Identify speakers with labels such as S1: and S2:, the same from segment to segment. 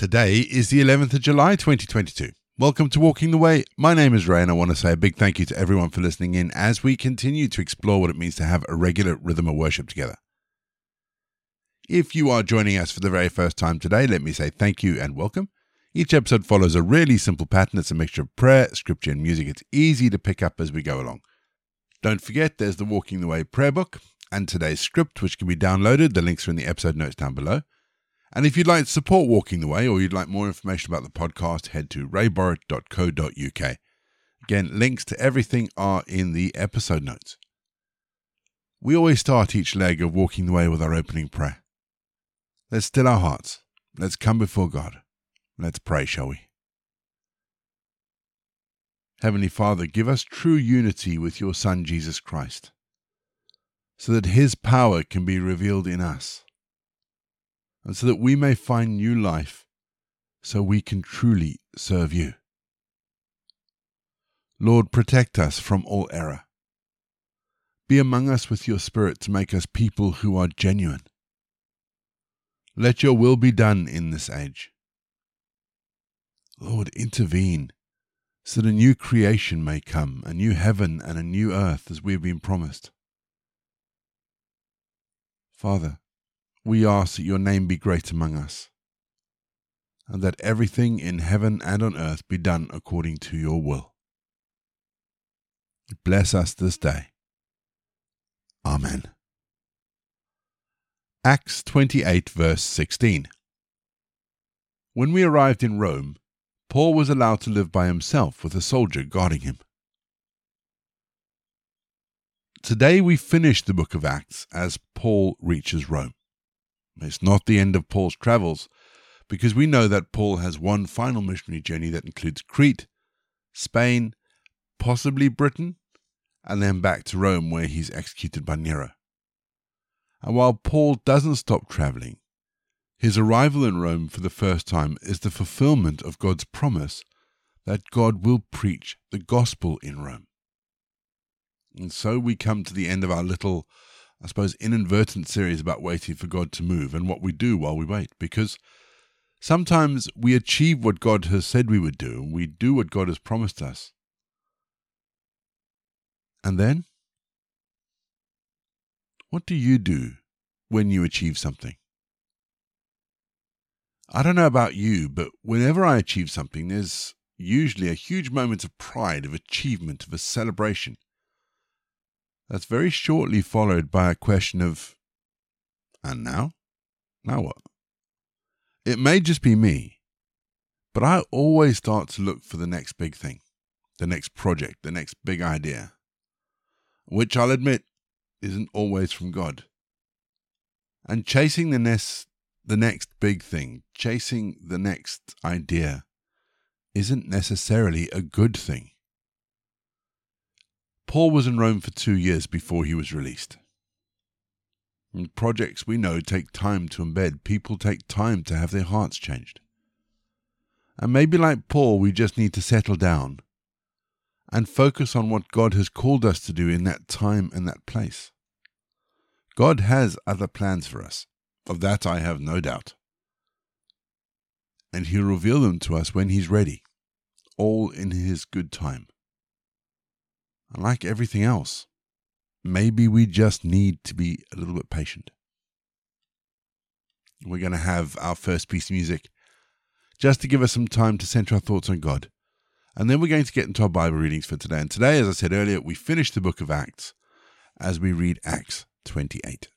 S1: Today is the 11th of July 2022. Welcome to Walking the Way. My name is Ray, and I want to say a big thank you to everyone for listening in as we continue to explore what it means to have a regular rhythm of worship together. If you are joining us for the very first time today, let me say thank you and welcome. Each episode follows a really simple pattern. It's a mixture of prayer, scripture, and music. It's easy to pick up as we go along. Don't forget, there's the Walking the Way prayer book and today's script, which can be downloaded. The links are in the episode notes down below. And if you'd like to support Walking the Way or you'd like more information about the podcast, head to rayborrett.co.uk. Again, links to everything are in the episode notes. We always start each leg of Walking the Way with our opening prayer. Let's still our hearts. Let's come before God. Let's pray, shall we? Heavenly Father, give us true unity with your Son, Jesus Christ, so that his power can be revealed in us and so that we may find new life, so we can truly serve you. Lord, protect us from all error. Be among us with your Spirit to make us people who are genuine. Let your will be done in this age. Lord, intervene so that a new creation may come, a new heaven and a new earth as we have been promised. Father, we ask that your name be great among us, and that everything in heaven and on earth be done according to your will. Bless us this day. Amen. Acts 28, verse 16. When we arrived in Rome, Paul was allowed to live by himself with a soldier guarding him. Today we finish the book of Acts as Paul reaches Rome. It's not the end of Paul's travels, because we know that Paul has one final missionary journey that includes Crete, Spain, possibly Britain, and then back to Rome where he's executed by Nero. And while Paul doesn't stop traveling, his arrival in Rome for the first time is the fulfillment of God's promise that God will preach the gospel in Rome. And so we come to the end of our little I suppose, inadvertent series about waiting for God to move and what we do while we wait. Because sometimes we achieve what God has said we would do, and we do what God has promised us. And then? What do you do when you achieve something? I don't know about you, but whenever I achieve something, there's usually a huge moment of pride, of achievement, of a celebration. That's very shortly followed by a question of, and now? Now what? It may just be me, but I always start to look for the next big thing, the next project, the next big idea, which I'll admit isn't always from God. And chasing the next, the next big thing, chasing the next idea, isn't necessarily a good thing. Paul was in Rome for two years before he was released. And projects we know take time to embed, people take time to have their hearts changed. And maybe like Paul, we just need to settle down and focus on what God has called us to do in that time and that place. God has other plans for us. Of that I have no doubt. And He'll reveal them to us when He's ready, all in His good time. And like everything else, maybe we just need to be a little bit patient. We're going to have our first piece of music just to give us some time to center our thoughts on God. And then we're going to get into our Bible readings for today. And today, as I said earlier, we finish the book of Acts as we read Acts 28.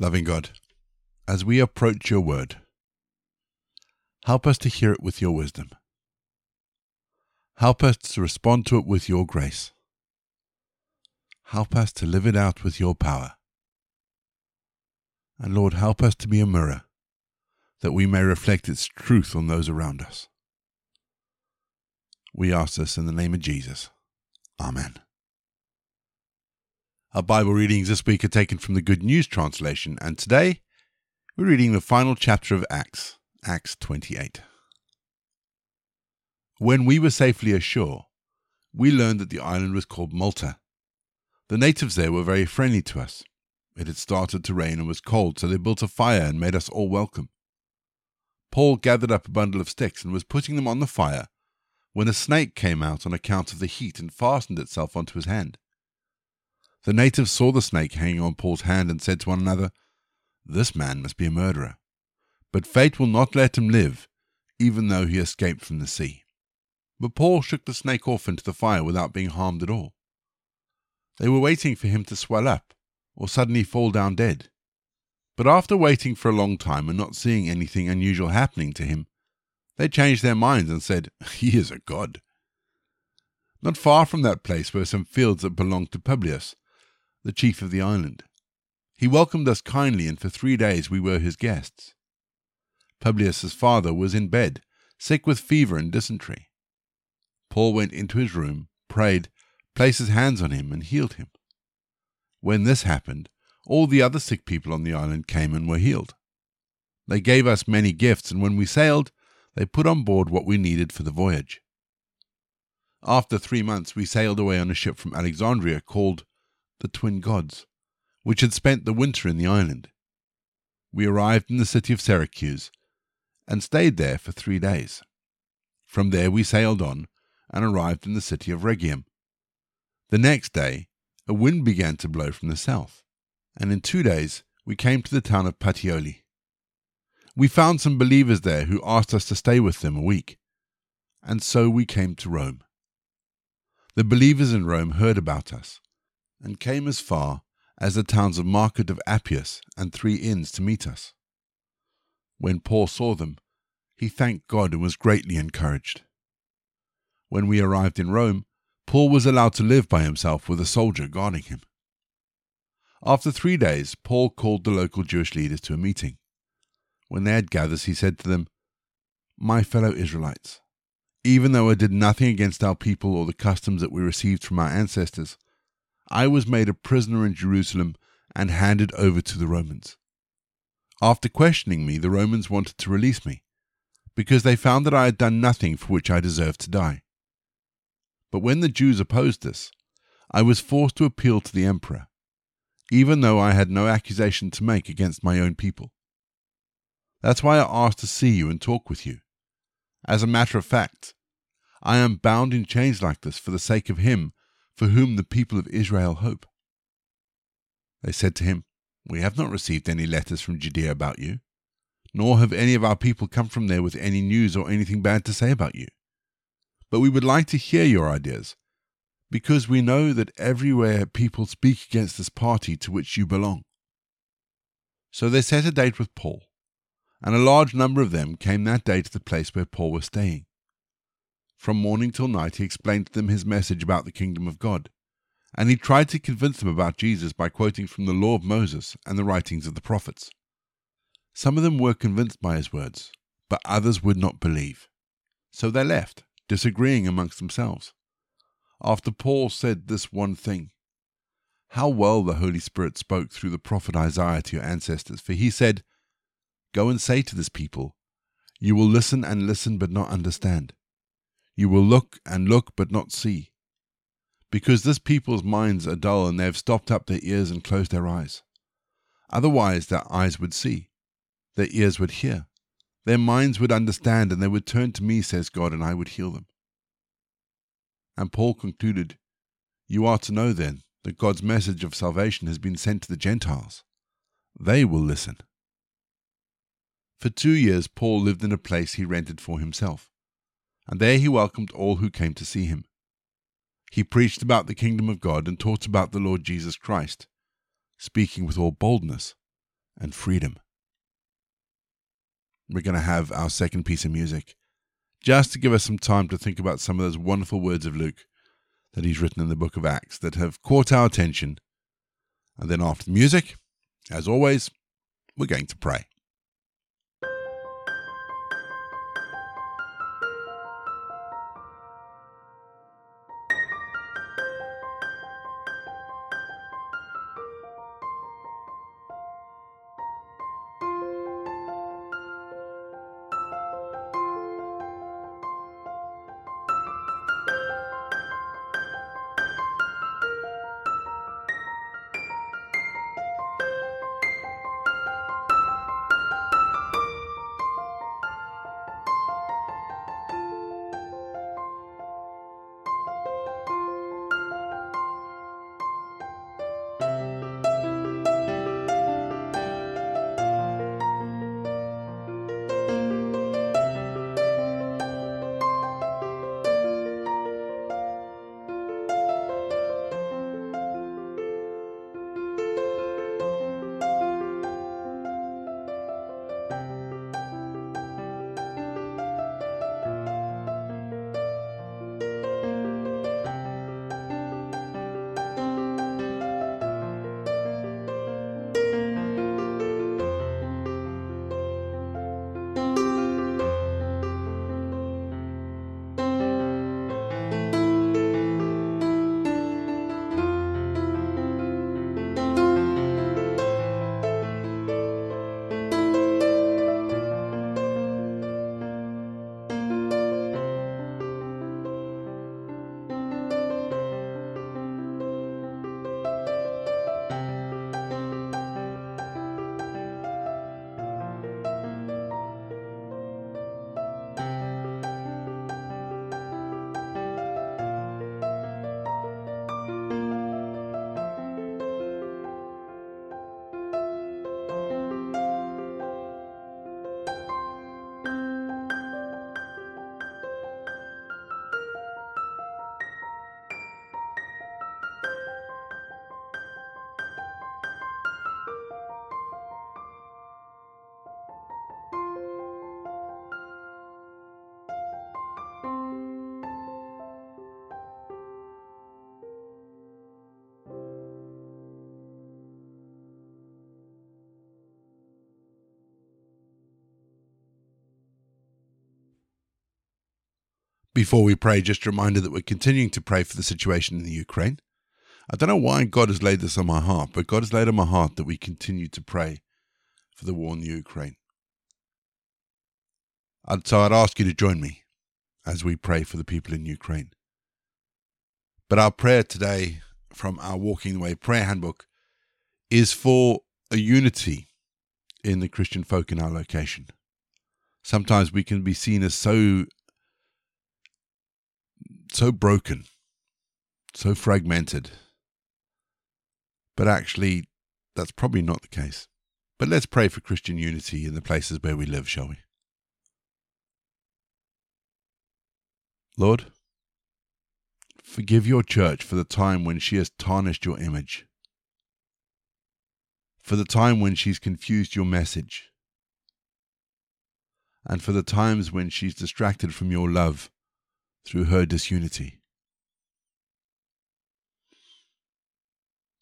S1: Loving God, as we approach your word, help us to hear it with your wisdom. Help us to respond to it with your grace. Help us to live it out with your power. And Lord, help us to be a mirror that we may reflect its truth on those around us. We ask this in the name of Jesus. Amen. Our Bible readings this week are taken from the Good News translation, and today we're reading the final chapter of Acts, Acts 28. When we were safely ashore, we learned that the island was called Malta. The natives there were very friendly to us. It had started to rain and was cold, so they built a fire and made us all welcome. Paul gathered up a bundle of sticks and was putting them on the fire when a snake came out on account of the heat and fastened itself onto his hand. The natives saw the snake hanging on Paul's hand and said to one another, This man must be a murderer. But fate will not let him live, even though he escaped from the sea. But Paul shook the snake off into the fire without being harmed at all. They were waiting for him to swell up, or suddenly fall down dead. But after waiting for a long time and not seeing anything unusual happening to him, they changed their minds and said, He is a god. Not far from that place were some fields that belonged to Publius, the chief of the island. He welcomed us kindly, and for three days we were his guests. Publius's father was in bed, sick with fever and dysentery. Paul went into his room, prayed, placed his hands on him, and healed him. When this happened, all the other sick people on the island came and were healed. They gave us many gifts, and when we sailed, they put on board what we needed for the voyage. After three months, we sailed away on a ship from Alexandria called the Twin Gods, which had spent the winter in the island. We arrived in the city of Syracuse and stayed there for three days. From there we sailed on and arrived in the city of Rhegium. The next day, a wind began to blow from the south, and in two days we came to the town of Puteoli. We found some believers there who asked us to stay with them a week, and so we came to Rome. The believers in Rome heard about us and came as far as the towns of Market of Appius and three inns to meet us. When Paul saw them, he thanked God and was greatly encouraged. When we arrived in Rome, Paul was allowed to live by himself with a soldier guarding him. After three days, Paul called the local Jewish leaders to a meeting. When they had gathered, he said to them, My fellow Israelites, even though I did nothing against our people or the customs that we received from our ancestors, I was made a prisoner in Jerusalem and handed over to the Romans. After questioning me, the Romans wanted to release me, because they found that I had done nothing for which I deserved to die. But when the Jews opposed this, I was forced to appeal to the emperor, even though I had no accusation to make against my own people. That's why I asked to see you and talk with you. As a matter of fact, I am bound in chains like this for the sake of him for whom the people of Israel hope. They said to him, We have not received any letters from Judea about you, nor have any of our people come from there with any news or anything bad to say about you. But we would like to hear your ideas, because we know that everywhere people speak against this party to which you belong. So they set a date with Paul, and a large number of them came that day to the place where Paul was staying. From morning till night, he explained to them his message about the kingdom of God, and he tried to convince them about Jesus by quoting from the law of Moses and the writings of the prophets. Some of them were convinced by his words, but others would not believe. So they left, disagreeing amongst themselves. After Paul said this one thing, how well the Holy Spirit spoke through the prophet Isaiah to your ancestors, for he said, Go and say to this people, You will listen and listen, but not understand. You will look and look, but not see. Because this people's minds are dull, and they have stopped up their ears and closed their eyes. Otherwise, their eyes would see, their ears would hear, their minds would understand, and they would turn to me, says God, and I would heal them. And Paul concluded, You are to know then that God's message of salvation has been sent to the Gentiles. They will listen. For two years, Paul lived in a place he rented for himself and there he welcomed all who came to see him. He preached about the kingdom of God and taught about the Lord Jesus Christ, speaking with all boldness and freedom. We're going to have our second piece of music just to give us some time to think about some of those wonderful words of Luke that he's written in the book of Acts that have caught our attention. And then after the music, as always, we're going to pray. Before we pray, just a reminder that we're continuing to pray for the situation in the Ukraine. I don't know why God has laid this on my heart, but God has laid on my heart that we continue to pray for the war in the Ukraine. And so I'd ask you to join me as we pray for the people in Ukraine. But our prayer today from our Walking the Way prayer handbook is for a unity in the Christian folk in our location. Sometimes we can be seen as so so broken, so fragmented. But actually, that's probably not the case. But let's pray for Christian unity in the places where we live, shall we? Lord, forgive your church for the time when she has tarnished your image, for the time when she's confused your message, and for the times when she's distracted from your love through her disunity.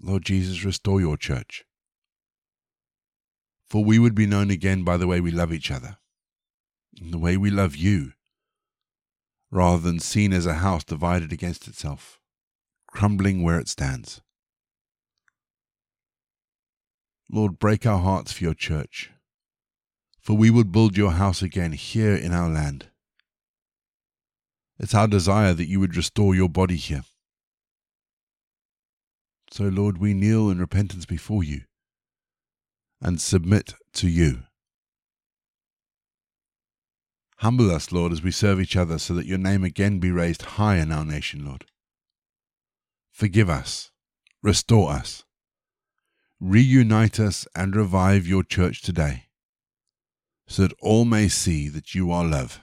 S1: Lord Jesus, restore your church. For we would be known again by the way we love each other, and the way we love you, rather than seen as a house divided against itself, crumbling where it stands. Lord, break our hearts for your church, for we would build your house again here in our land. It's our desire that you would restore your body here. So, Lord, we kneel in repentance before you and submit to you. Humble us, Lord, as we serve each other, so that your name again be raised high in our nation, Lord. Forgive us, restore us, reunite us, and revive your church today, so that all may see that you are love